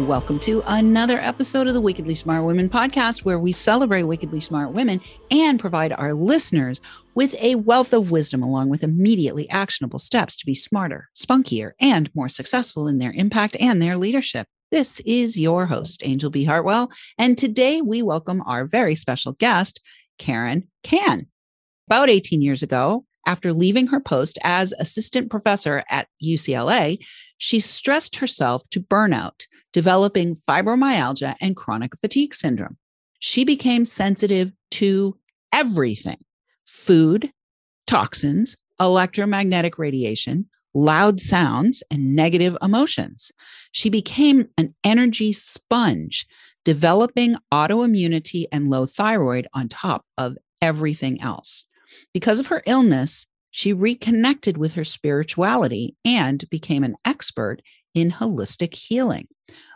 Welcome to another episode of the Wickedly Smart Women podcast, where we celebrate wickedly smart women and provide our listeners with a wealth of wisdom, along with immediately actionable steps to be smarter, spunkier, and more successful in their impact and their leadership. This is your host, Angel B. Hartwell, and today we welcome our very special guest, Karen Kan. About 18 years ago, after leaving her post as assistant professor at UCLA, she stressed herself to burnout, developing fibromyalgia and chronic fatigue syndrome. She became sensitive to everything food, toxins, electromagnetic radiation, loud sounds, and negative emotions. She became an energy sponge, developing autoimmunity and low thyroid on top of everything else. Because of her illness, she reconnected with her spirituality and became an expert in holistic healing.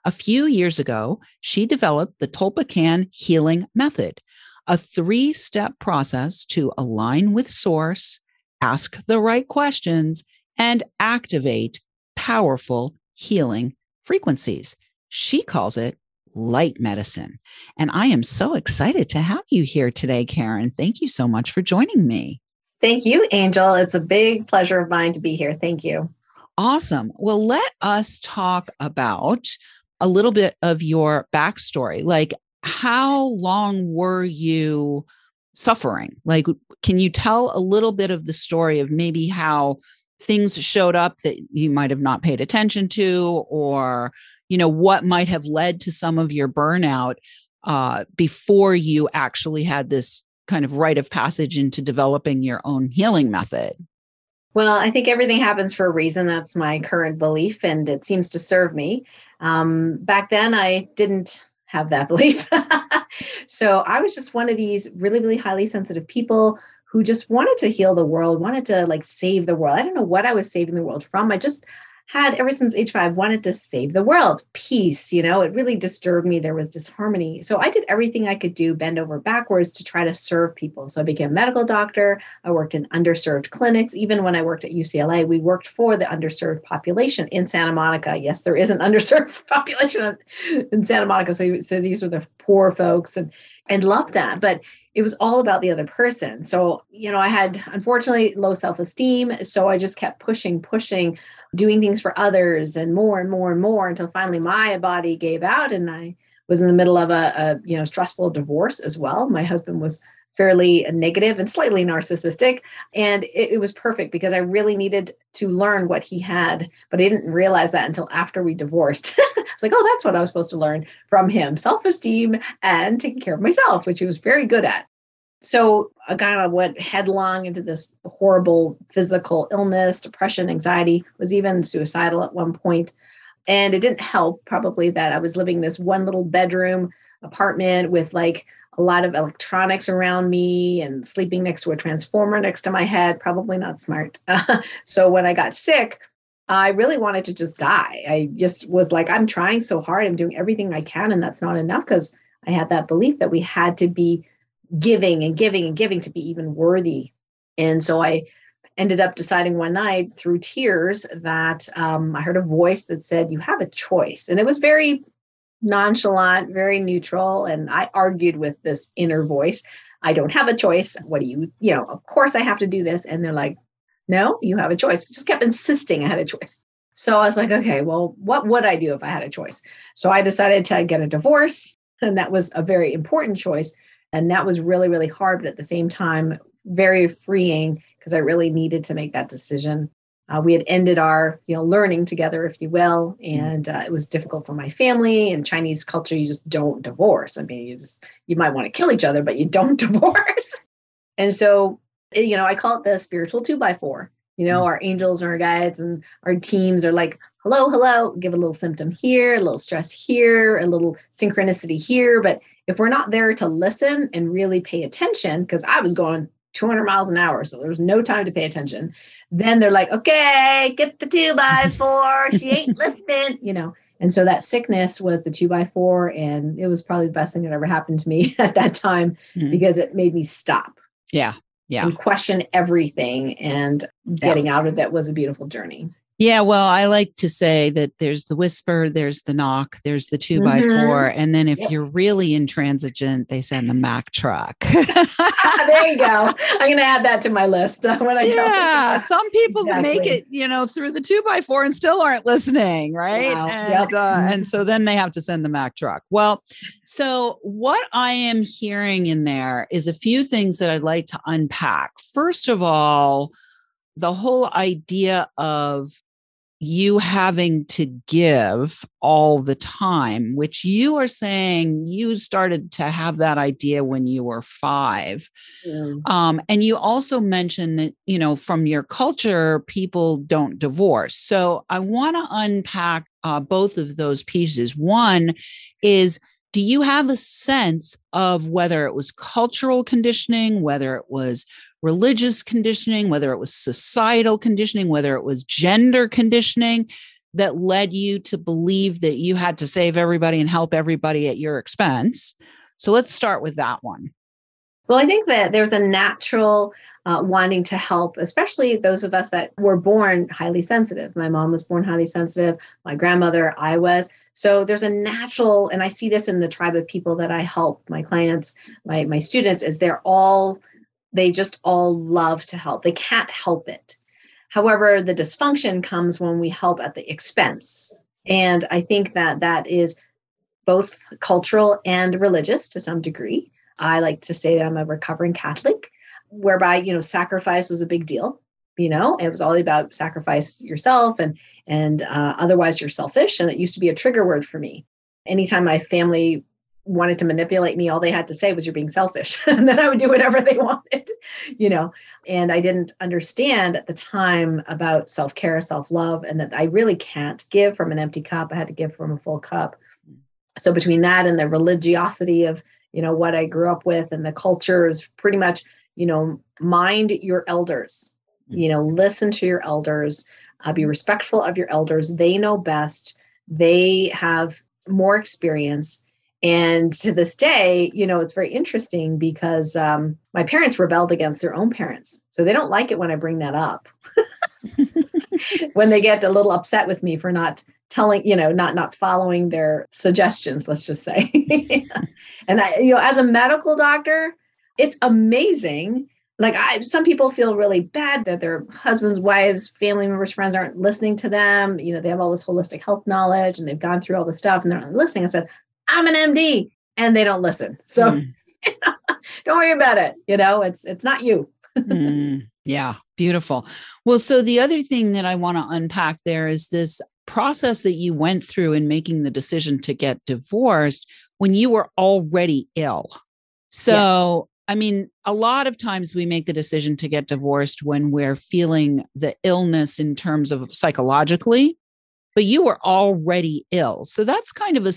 A few years ago, she developed the Tulpakan Healing Method, a three step process to align with source, ask the right questions, and activate powerful healing frequencies. She calls it light medicine. And I am so excited to have you here today, Karen. Thank you so much for joining me. Thank you, Angel. It's a big pleasure of mine to be here. Thank you. Awesome. Well, let us talk about a little bit of your backstory. Like, how long were you suffering? Like, can you tell a little bit of the story of maybe how things showed up that you might have not paid attention to, or, you know, what might have led to some of your burnout uh, before you actually had this kind of rite of passage into developing your own healing method? Well, I think everything happens for a reason. That's my current belief, and it seems to serve me. Um, back then, I didn't have that belief. so I was just one of these really, really highly sensitive people who just wanted to heal the world, wanted to like save the world. I don't know what I was saving the world from. I just had ever since age five wanted to save the world. Peace you know it really disturbed me. There was disharmony. So i did everything i could do bend over backwards to try to serve people. So i became a medical doctor. I worked in underserved clinics. Even when i worked at ucla we worked for the underserved population in santa monica. Yes there is an underserved population in santa monica. So, so these were the poor folks and and loved that. But it was all about the other person. So, you know, I had unfortunately low self esteem. So I just kept pushing, pushing, doing things for others and more and more and more until finally my body gave out and I was in the middle of a, a you know stressful divorce as well. My husband was fairly negative and slightly narcissistic. And it, it, was perfect because I really needed to learn what he had, but I didn't realize that until after we divorced. I was like, oh, that's what I was supposed to learn from him self esteem and taking care of myself, which he was very good at. So I kind of went headlong into this horrible physical illness, depression, anxiety, was even suicidal at one point. And it didn't help, probably, that I was living this one little bedroom apartment with like a lot of electronics around me and sleeping next to a transformer next to my head. Probably not smart. So when I got sick, I really wanted to just die. I just was like, I'm trying so hard. I'm doing everything I can, and that's not enough because I had that belief that we had to be giving and giving and giving to be even worthy. And so I ended up deciding one night through tears that um, I heard a voice that said, You have a choice. And it was very nonchalant, very neutral. And I argued with this inner voice. I don't have a choice. What do you, you know, of course I have to do this. And they're like, no, you have a choice. just kept insisting I had a choice. So I was like, okay, well, what would I do if I had a choice? So I decided to get a divorce. And that was a very important choice. And that was really, really hard, but at the same time, very freeing because I really needed to make that decision uh, we had ended our you know learning together if you will mm-hmm. and uh, it was difficult for my family and chinese culture you just don't divorce i mean you just you might want to kill each other but you don't divorce and so eh, you know i call it the spiritual two by four you know mm-hmm. our angels and our guides and our teams are like hello, hello, give a little symptom here, a little stress here, a little synchronicity here. But if we're not there to listen and really pay attention, because I was going 200 miles an hour, so there was no time to pay attention, then they're like, okay, get the two by four. She ain't listening, you know. And so that sickness was the two by four. And it was probably the best thing that ever happened to me at that time mm-hmm. because it made me stop. Yeah. Yeah. And question everything. And getting yeah. out of that was a beautiful journey. Yeah, well, I like to say that there's the whisper, there's the knock, there's the 2 by mm-hmm. four, and then if yep. you're really intransigent, they send the Mack truck. there you go. I'm going to add that to my list when I yeah. Some people exactly. make it, you know, through the two by four and still aren't listening, right? Wow. And yep. uh, mm-hmm. and so then they have to send the Mack truck. Well, so what I am hearing in there is a few things that I'd like to unpack. First of all the whole idea of you having to give all the time, which you are saying you started to have that idea when you were five. Yeah. Um, and you also mentioned that, you know, from your culture, people don't divorce. So I want to unpack uh, both of those pieces. One is, do you have a sense of whether it was cultural conditioning, whether it was religious conditioning, whether it was societal conditioning, whether it was gender conditioning that led you to believe that you had to save everybody and help everybody at your expense. So let's start with that one. Well, I think that there's a natural uh, wanting to help, especially those of us that were born highly sensitive. My mom was born highly sensitive. My grandmother, I was. So there's a natural, and I see this in the tribe of people that I help, my clients, my my students, is they're all they just all love to help. They can't help it. However, the dysfunction comes when we help at the expense. And I think that that is both cultural and religious to some degree. I like to say that I'm a recovering Catholic, whereby, you know, sacrifice was a big deal. You know, it was all about sacrifice yourself and and uh, otherwise you're selfish. And it used to be a trigger word for me. Anytime my family wanted to manipulate me, all they had to say was, You're being selfish. and then I would do whatever they wanted, you know. And I didn't understand at the time about self care, self love, and that I really can't give from an empty cup. I had to give from a full cup. So between that and the religiosity of, you know, what I grew up with and the culture is pretty much, you know, mind your elders, you know, listen to your elders, uh, be respectful of your elders. They know best, they have more experience and to this day, you know, it's very interesting because um, my parents rebelled against their own parents. So they don't like it when I bring that up. when they get a little upset with me for not telling, you know, not not following their suggestions, let's just say. and I, you know, as a medical doctor, it's amazing. Like I some people feel really bad that their husbands, wives, family members, friends aren't listening to them. You know, they have all this holistic health knowledge and they've gone through all this stuff and they're not listening. I said, I'm an MD, and they don't listen. So mm. don't worry about it. You know, it's it's not you. mm. Yeah, beautiful. Well, so the other thing that I want to unpack there is this process that you went through in making the decision to get divorced when you were already ill. So, yeah. I mean, a lot of times we make the decision to get divorced when we're feeling the illness in terms of psychologically, but you were already ill. So that's kind of a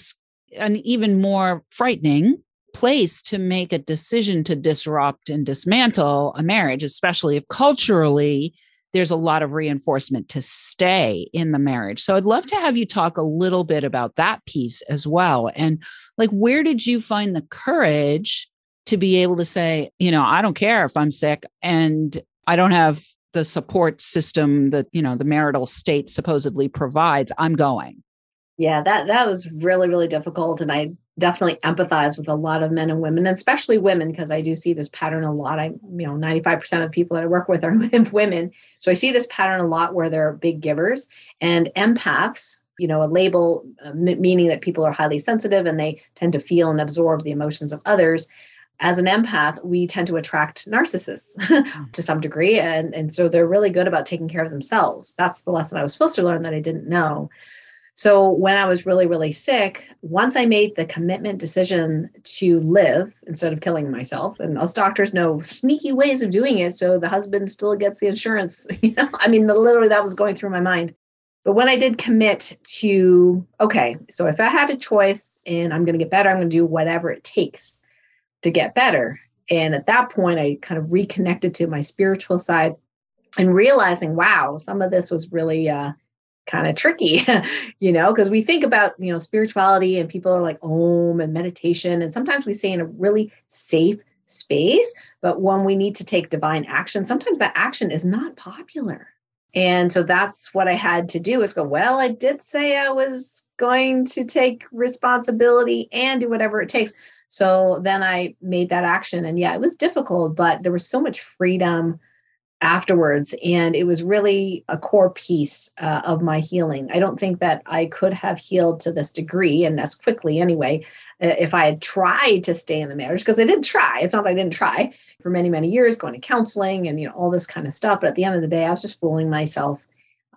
an even more frightening place to make a decision to disrupt and dismantle a marriage, especially if culturally there's a lot of reinforcement to stay in the marriage. So I'd love to have you talk a little bit about that piece as well. And like, where did you find the courage to be able to say, you know, I don't care if I'm sick and I don't have the support system that, you know, the marital state supposedly provides, I'm going yeah that that was really really difficult and i definitely empathize with a lot of men and women and especially women because i do see this pattern a lot i you know 95% of the people that i work with are women so i see this pattern a lot where they're big givers and empaths you know a label uh, meaning that people are highly sensitive and they tend to feel and absorb the emotions of others as an empath, we tend to attract narcissists mm. to some degree. And, and so they're really good about taking care of themselves. That's the lesson I was supposed to learn that I didn't know. So when I was really, really sick, once I made the commitment decision to live instead of killing myself, and us doctors know sneaky ways of doing it, so the husband still gets the insurance. You know, I mean, literally that was going through my mind. But when I did commit to, okay, so if I had a choice and I'm going to get better, I'm going to do whatever it takes to get better. And at that point, I kind of reconnected to my spiritual side and realizing, wow, some of this was really uh, kind of tricky, you know, because we think about, you know, spirituality and people are like om and meditation. And sometimes we say in a really safe space, but when we need to take divine action, sometimes that action is not popular. And so that's what I had to do is go, well, I did say I was going to take responsibility and do whatever it takes. So then I made that action. And yeah, it was difficult, but there was so much freedom afterwards. And it was really a core piece uh, of my healing. I don't think that I could have healed to this degree and as quickly anyway uh, if I had tried to stay in the marriage, because I did try. It's not that I didn't try for many, many years, going to counseling and you know all this kind of stuff. But at the end of the day, I was just fooling myself.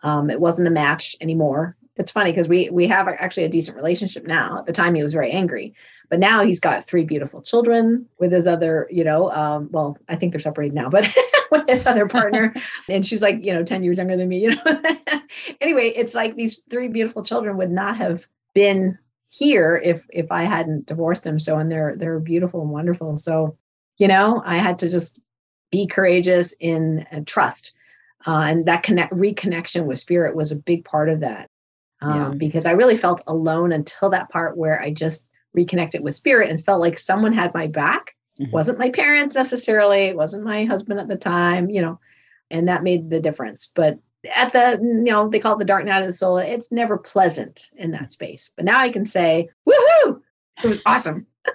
Um, it wasn't a match anymore. It's funny because we we have actually a decent relationship now. At the time, he was very angry, but now he's got three beautiful children with his other, you know, um, well, I think they're separated now, but with his other partner, and she's like, you know, ten years younger than me. You know, anyway, it's like these three beautiful children would not have been here if if I hadn't divorced him. So and they're they're beautiful and wonderful. So, you know, I had to just be courageous in and trust. Uh, and that connect reconnection with spirit was a big part of that. Um, yeah. because I really felt alone until that part where I just reconnected with spirit and felt like someone had my back. Mm-hmm. wasn't my parents necessarily, it wasn't my husband at the time, you know, and that made the difference. But at the you know they call it the dark night of the soul it's never pleasant in that space but now i can say woohoo it was awesome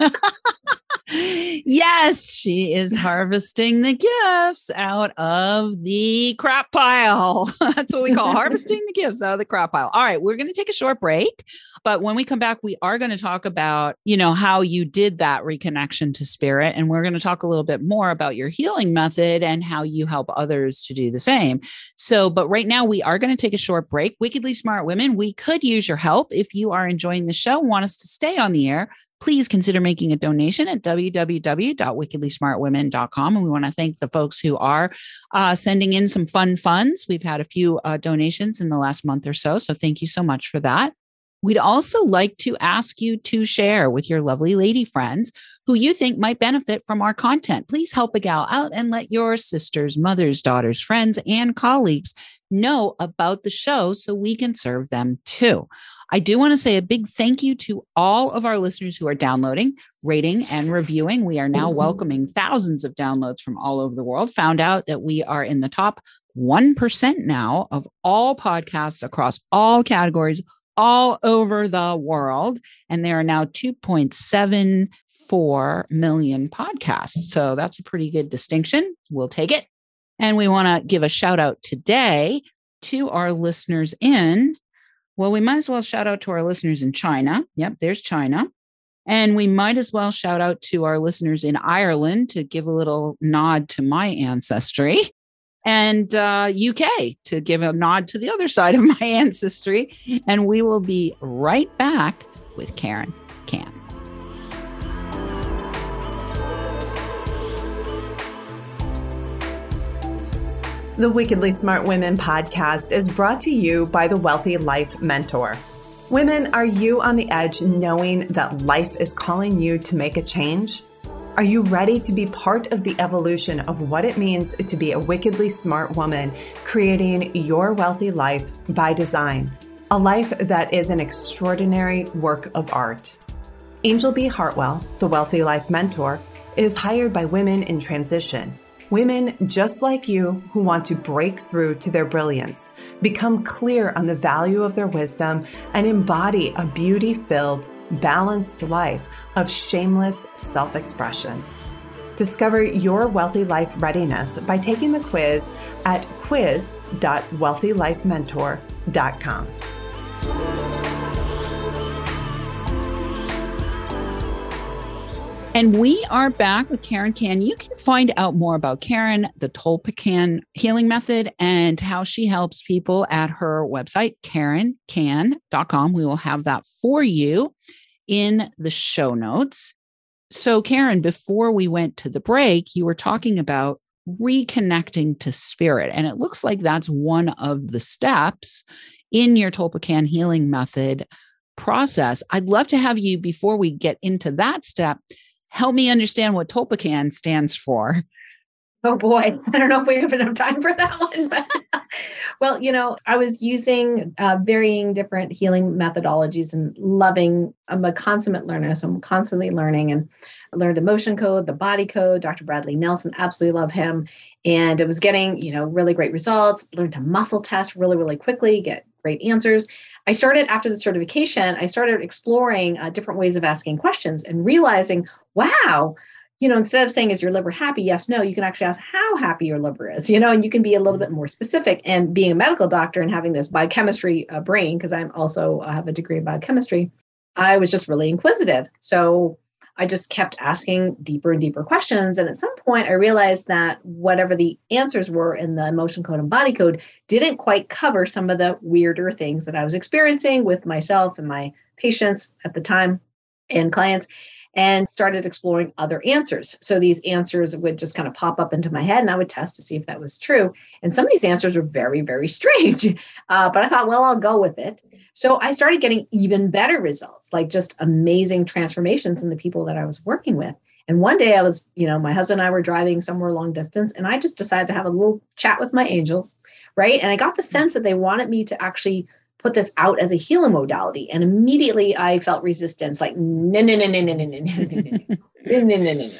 yes, she is harvesting the gifts out of the crap pile. That's what we call harvesting the gifts out of the crap pile. All right, we're going to take a short break, but when we come back, we are going to talk about, you know, how you did that reconnection to spirit and we're going to talk a little bit more about your healing method and how you help others to do the same. So, but right now we are going to take a short break. Wickedly smart women, we could use your help if you are enjoying the show, want us to stay on the air please consider making a donation at www.wickedlysmartwomen.com. And we want to thank the folks who are uh, sending in some fun funds. We've had a few uh, donations in the last month or so. So thank you so much for that. We'd also like to ask you to share with your lovely lady friends who you think might benefit from our content. Please help a gal out and let your sisters, mothers, daughters, friends, and colleagues know about the show so we can serve them too. I do want to say a big thank you to all of our listeners who are downloading, rating, and reviewing. We are now mm-hmm. welcoming thousands of downloads from all over the world. Found out that we are in the top 1% now of all podcasts across all categories all over the world. And there are now 2.74 million podcasts. So that's a pretty good distinction. We'll take it. And we want to give a shout out today to our listeners in well, we might as well shout out to our listeners in China. Yep, there's China. And we might as well shout out to our listeners in Ireland to give a little nod to my ancestry and uh, UK to give a nod to the other side of my ancestry. And we will be right back with Karen Kan. The Wickedly Smart Women podcast is brought to you by the Wealthy Life Mentor. Women, are you on the edge knowing that life is calling you to make a change? Are you ready to be part of the evolution of what it means to be a wickedly smart woman, creating your wealthy life by design? A life that is an extraordinary work of art. Angel B. Hartwell, the Wealthy Life Mentor, is hired by women in transition Women just like you who want to break through to their brilliance, become clear on the value of their wisdom, and embody a beauty filled, balanced life of shameless self expression. Discover your wealthy life readiness by taking the quiz at quiz.wealthylifementor.com. And we are back with Karen Kan. You can find out more about Karen, the Tulpakan healing method, and how she helps people at her website, karenkan.com. We will have that for you in the show notes. So, Karen, before we went to the break, you were talking about reconnecting to spirit. And it looks like that's one of the steps in your Tulpakan healing method process. I'd love to have you, before we get into that step, help me understand what Tulpakan stands for. Oh boy, I don't know if we have enough time for that one. But well, you know, I was using uh, varying different healing methodologies and loving. I'm a consummate learner, so I'm constantly learning and learned emotion code, the body code. Dr. Bradley Nelson, absolutely love him, and it was getting you know really great results. Learned to muscle test really really quickly, get great answers. I started after the certification. I started exploring uh, different ways of asking questions and realizing, wow, you know, instead of saying, is your liver happy? Yes, no, you can actually ask how happy your liver is, you know, and you can be a little bit more specific. And being a medical doctor and having this biochemistry uh, brain, because I'm also I have a degree in biochemistry, I was just really inquisitive. So I just kept asking deeper and deeper questions. And at some point, I realized that whatever the answers were in the emotion code and body code didn't quite cover some of the weirder things that I was experiencing with myself and my patients at the time and clients and started exploring other answers. So these answers would just kind of pop up into my head, and I would test to see if that was true. And some of these answers were very, very strange. Uh, but I thought, well, I'll go with it. So I started getting even better results, like just amazing transformations in the people that I was working with. And one day I was, you know, my husband and I were driving somewhere long distance, and I just decided to have a little chat with my angels, right? And I got the sense that they wanted me to actually put this out as a healing modality. And immediately I felt resistance like, no, no, no, no, no, no, no, no, no, no, no, no, no, no, no.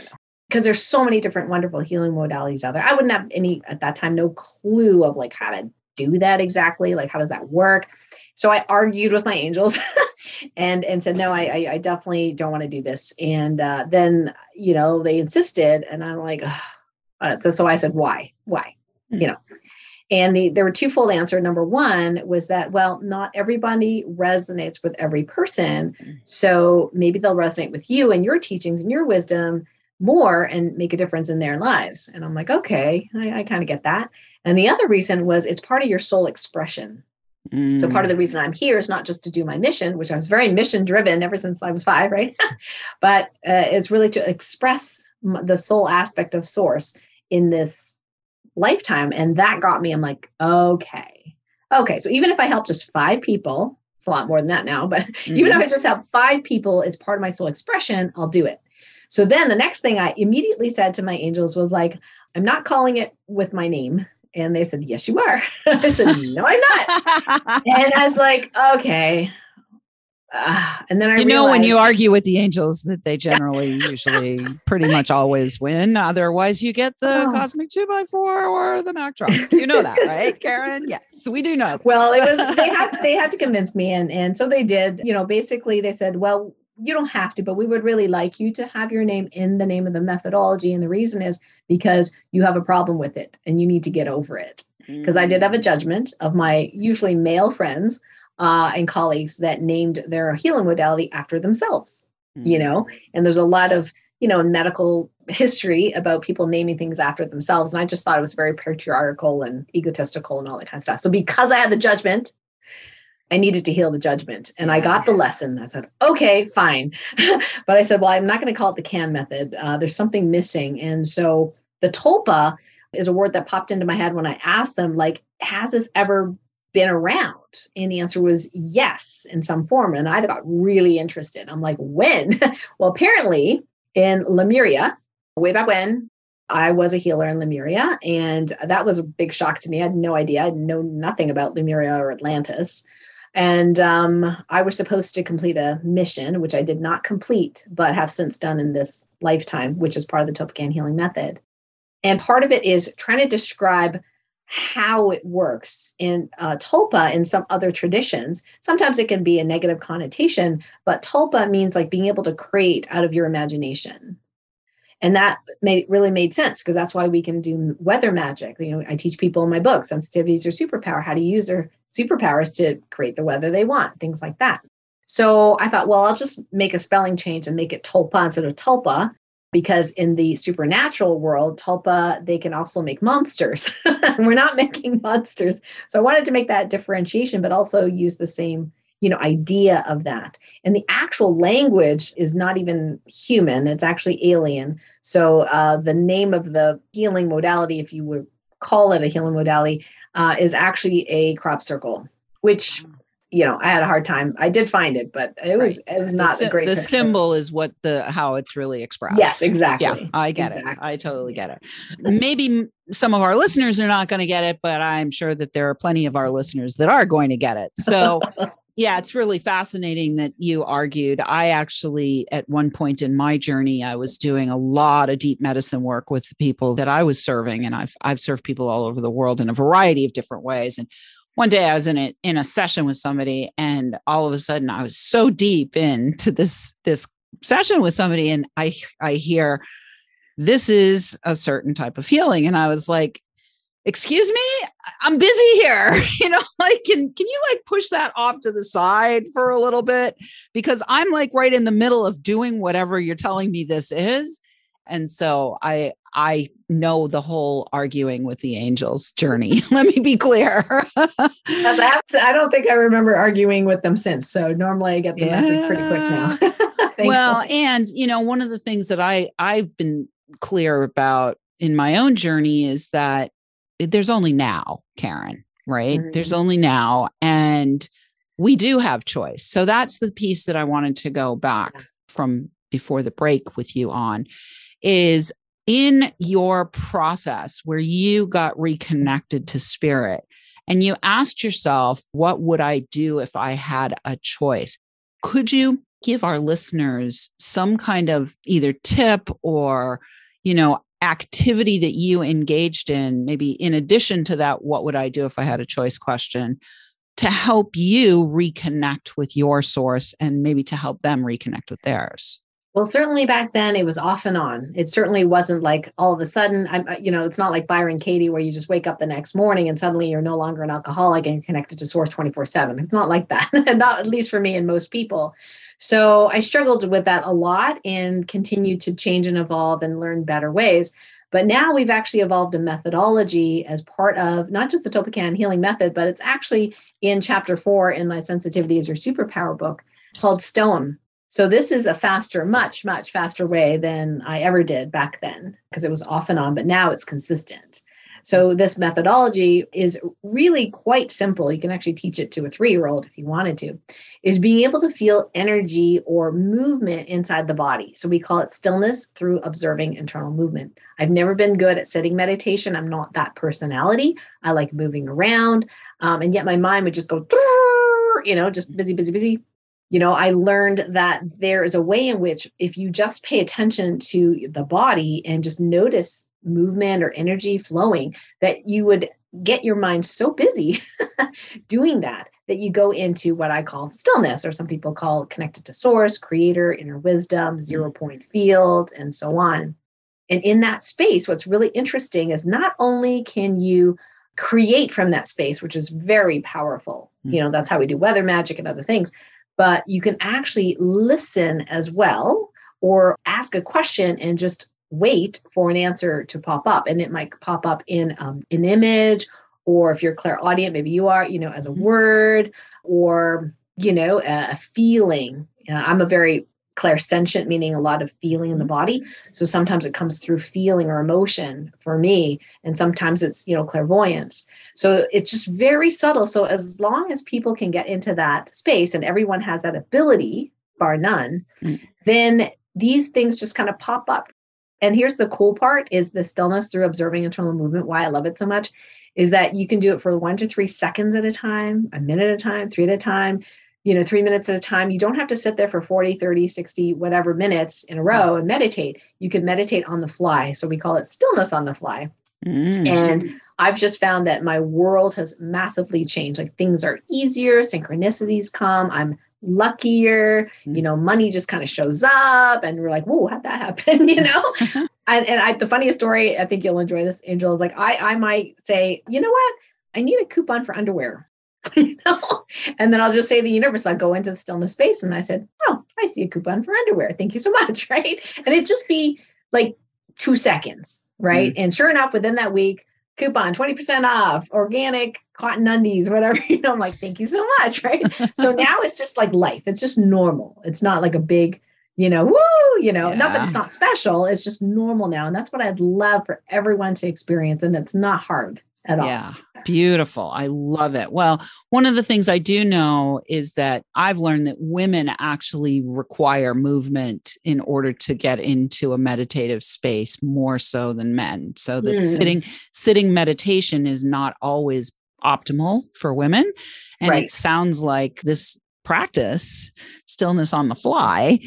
Because there's so many different wonderful healing modalities out there. I wouldn't have any at that time, no clue of like how to do that exactly. Like, how does that work? So I argued with my angels and and said, no, I, I definitely don't want to do this. And uh, then, you know, they insisted. And I'm like, uh, so I said, why? Why? Mm-hmm. You know, and the, there were twofold answer. Number one was that, well, not everybody resonates with every person. Mm-hmm. So maybe they'll resonate with you and your teachings and your wisdom more and make a difference in their lives. And I'm like, okay, I, I kind of get that. And the other reason was it's part of your soul expression. Mm. So part of the mm. reason I'm here is not just to do my mission, which I was very mission driven ever since I was five, right? but uh, it's really to express the soul aspect of source in this lifetime. And that got me, I'm like, okay. Okay. So even if I help just five people, it's a lot more than that now, but mm-hmm. even if I just help five people as part of my soul expression, I'll do it. So then the next thing I immediately said to my angels was like, I'm not calling it with my name. And they said, Yes, you are. I said, No, I'm not. and I was like, Okay, uh, and then I you know when you argue with the angels that they generally usually pretty much always win. Otherwise, you get the oh. cosmic two by four or the Mac drop. You know that, right, Karen? Yes, we do know. Well, it was they had they had to convince me, and and so they did. You know, basically they said, well, you don't have to, but we would really like you to have your name in the name of the methodology, and the reason is because you have a problem with it and you need to get over it. Because mm. I did have a mm. judgment of my usually male friends uh, and colleagues that named their healing modality after themselves, mm-hmm. you know, and there's a lot of, you know, medical history about people naming things after themselves. And I just thought it was very patriarchal and egotistical and all that kind of stuff. So because I had the judgment, I needed to heal the judgment. And I got the lesson. I said, okay, fine. but I said, well, I'm not going to call it the Kan method. Uh, there's something missing. And so the tulpa is a word that popped into my head when I asked them, like, has this ever been around? And the answer was yes, in some form. And I got really interested. I'm like, when? well, apparently in Lemuria, way back when, I was a healer in Lemuria. And that was a big shock to me. I had no idea. I know nothing about Lemuria or Atlantis. And um, I was supposed to complete a mission, which I did not complete, but have since done in this lifetime, which is part of the Tulpakan healing method. And part of it is trying to describe how it works in uh, tulpa in some other traditions. Sometimes it can be a negative connotation but tulpa means like being able to create out of your imagination. And that made really made sense because that's why we can do weather magic. You know i teach people in my book sensitivities or superpower how to use their superpowers to create the weather they want things like that. So i thought well i'll just make a spelling change and make it tulpa instead of tulpa because in the supernatural world, Tulpa, they can also make monsters. We're not making monsters. So I wanted to make that differentiation, but also use the same you know idea of that and the actual language is not even human it's actually alien so uh, the name of the healing modality if you would call it a healing modality uh, is actually a crop circle which you know, I had a hard time. I did find it, but it was right. it was not the, a great. The picture. symbol is what the how it's really expressed. Yes, exactly. Yeah, I get exactly. it. I totally get it. Maybe some of our listeners are not going to get it, but I'm sure that there are plenty of our listeners that are going to get it. So. yeah, it's really fascinating that you argued. I actually, at one point in my journey, I was doing a lot of deep medicine work with the people that I was serving, and I've I've served people all over the world in a variety of different ways. And one day I was in a in a session with somebody and all of a sudden I was so deep into this this session with somebody and I I hear this is a certain type of healing and I was like excuse me? I'm busy here. You know like can can you like push that off to the side for a little bit? Because i'm like right in the middle of doing whatever you're telling me this is. And so i i know the whole arguing with the angels journey let me be clear. I, I don't think i remember arguing with them since so normally i get the yeah. message pretty quick now. Well and you know one of the things that i i've been clear about in my own journey is that there's only now karen right? Mm-hmm. there's only now and we do have choice. So that's the piece that i wanted to go back from before the break with you on is in your process where you got reconnected to spirit and you asked yourself, what would I do if I had a choice? Could you give our listeners some kind of either tip or, you know, activity that you engaged in, maybe in addition to that, what would I do if I had a choice question to help you reconnect with your source and maybe to help them reconnect with theirs? Well, certainly back then it was off and on. It certainly wasn't like all of a sudden, I'm, uh, you know, it's not like Byron Katie where you just wake up the next morning and suddenly you're no longer an alcoholic and you're connected to source 24 seven. It's not like that, not at least for me and most people. So I struggled with that a lot and continued to change and evolve and learn better ways. But now we've actually evolved a methodology as part of not just the Tulpakan healing method, but it's actually in chapter four in my Sensitivity is Your Superpower book called STOIM. So this is a faster, much, much faster way than I ever did back then because it was off and on, but now it's consistent. So this methodology is really quite simple. You can actually teach it to a three-year-old if you wanted to, is being able to feel energy or movement inside the body. So we call it stillness through observing internal movement. I've never been good at sitting meditation. I'm not that personality. I like moving around. Um, and yet my mind would just go, you know, just busy, busy, busy, you know i learned that there is a way in which if you just pay attention to the body and just notice movement or energy flowing that you would get your mind so busy doing that that you go into what i call stillness or some people call connected to source creator inner wisdom mm-hmm. zero point field and so on and in that space what's really interesting is not only can you create from that space which is very powerful you know that's how we do weather magic and other things but you can actually listen as well or ask a question and just wait for an answer to pop up and it might pop up in um, an image or if you're clairaudient maybe you are you know as a mm-hmm. word or you know a, a feeling uh, i'm a very clairsentient, meaning a lot of feeling in the mm-hmm. body. So sometimes it comes through feeling or emotion for me, and sometimes it's, you know, clairvoyance. So it's just very subtle. So as long as people can get into that space and everyone has that ability, bar none, mm. then these things just kind of pop up. And here's the cool part is the stillness through observing internal movement. Why I love it so much is that you can do it for one to three seconds at a time, a minute at a time, three at a time you know, three minutes at a time. You don't have to sit there for 40, 30, 60, whatever minutes in a row and meditate. You can meditate on the fly. So we call it stillness on the fly. Mm. And I've just found that my world has massively changed. Like things are easier, synchronicities come. I'm luckier, mm. you know, money just kind of shows up and we're like, whoa, how'd that happen? you know? and and I, the funniest story, I think you'll enjoy this, Angel, is like I I might say, you know what? I need a coupon for underwear. you know? And then I'll just say the universe, I'll go into the stillness space. And I said, Oh, I see a coupon for underwear. Thank you so much. Right. And it just be like two seconds. Right. Mm-hmm. And sure enough, within that week, coupon 20% off organic cotton undies whatever you know i'm like thank you so much right so now it's just like life it's just normal it's not like a big you know woo you know yeah. not that it's not special it's just normal now and that's what i'd love for everyone to experience and it's not hard at all. Yeah. Beautiful. I love it. Well, one of the things I do know is that I've learned that women actually require movement in order to get into a meditative space more so than men. So that mm. sitting sitting meditation is not always optimal for women. And right. it sounds like this practice, stillness on the fly,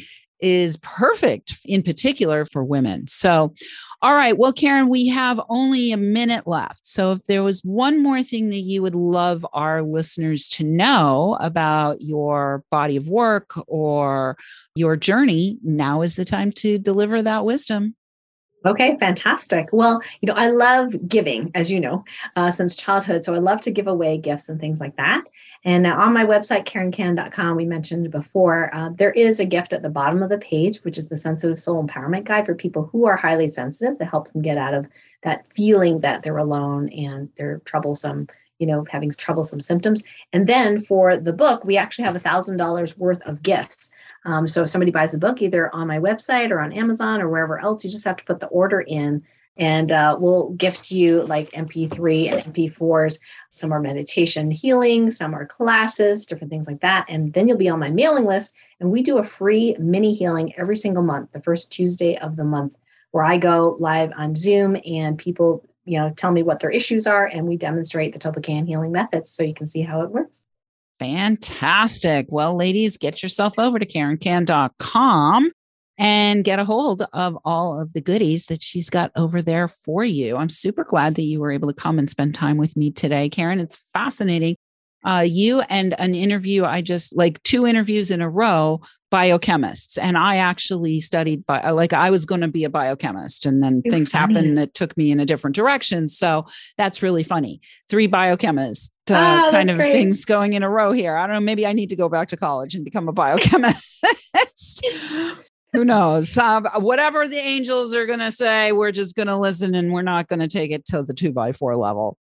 is perfect in particular for women. So, all right. Well, Karen, we have only a minute left. So, if there was one more thing that you would love our listeners to know about your body of work or your journey, now is the time to deliver that wisdom. Okay, fantastic. Well, you know, I love giving, as you know, uh, since childhood. So I love to give away gifts and things like that. And uh, on my website, karenkan.com, we mentioned before, uh, there is a gift at the bottom of the page, which is the Sensitive Soul Empowerment Guide for people who are highly sensitive to help them get out of that feeling that they're alone and they're troublesome you know, having troublesome symptoms. And then for the book, we actually have a thousand dollars worth of gifts. Um, so if somebody buys a book either on my website or on Amazon or wherever else, you just have to put the order in and uh, we'll gift you like MP3 and MP4s. Some are meditation healing, some are classes, different things like that. And then you'll be on my mailing list. And we do a free mini healing every single month, the first Tuesday of the month, where I go live on Zoom and people, you know, tell me what their issues are, and we demonstrate the Tulpakan healing methods so you can see how it works. Fantastic. Well, ladies, get yourself over to KarenKan.com and get a hold of all of the goodies that she's got over there for you. I'm super glad that you were able to come and spend time with me today, Karen. It's fascinating. Uh, you and an interview, I just like two interviews in a row, biochemists. And I actually studied, by, like, I was going to be a biochemist, and then things happened that took me in a different direction. So that's really funny. Three biochemists uh, oh, kind of great. things going in a row here. I don't know. Maybe I need to go back to college and become a biochemist. Who knows? Uh, whatever the angels are going to say, we're just going to listen and we're not going to take it to the two by four level.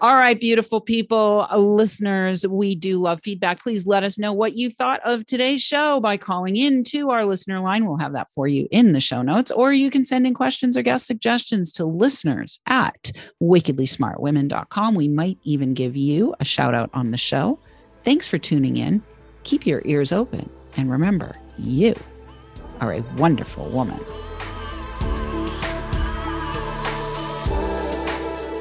All right, beautiful people, uh, listeners, we do love feedback. Please let us know what you thought of today's show by calling in to our listener line. We'll have that for you in the show notes, or you can send in questions or guest suggestions to listeners at wickedlysmartwomen.com. We might even give you a shout out on the show. Thanks for tuning in. Keep your ears open. And remember, you are a wonderful woman.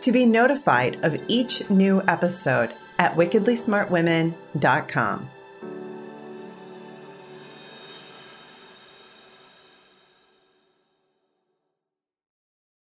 to be notified of each new episode at wickedlysmartwomen.com.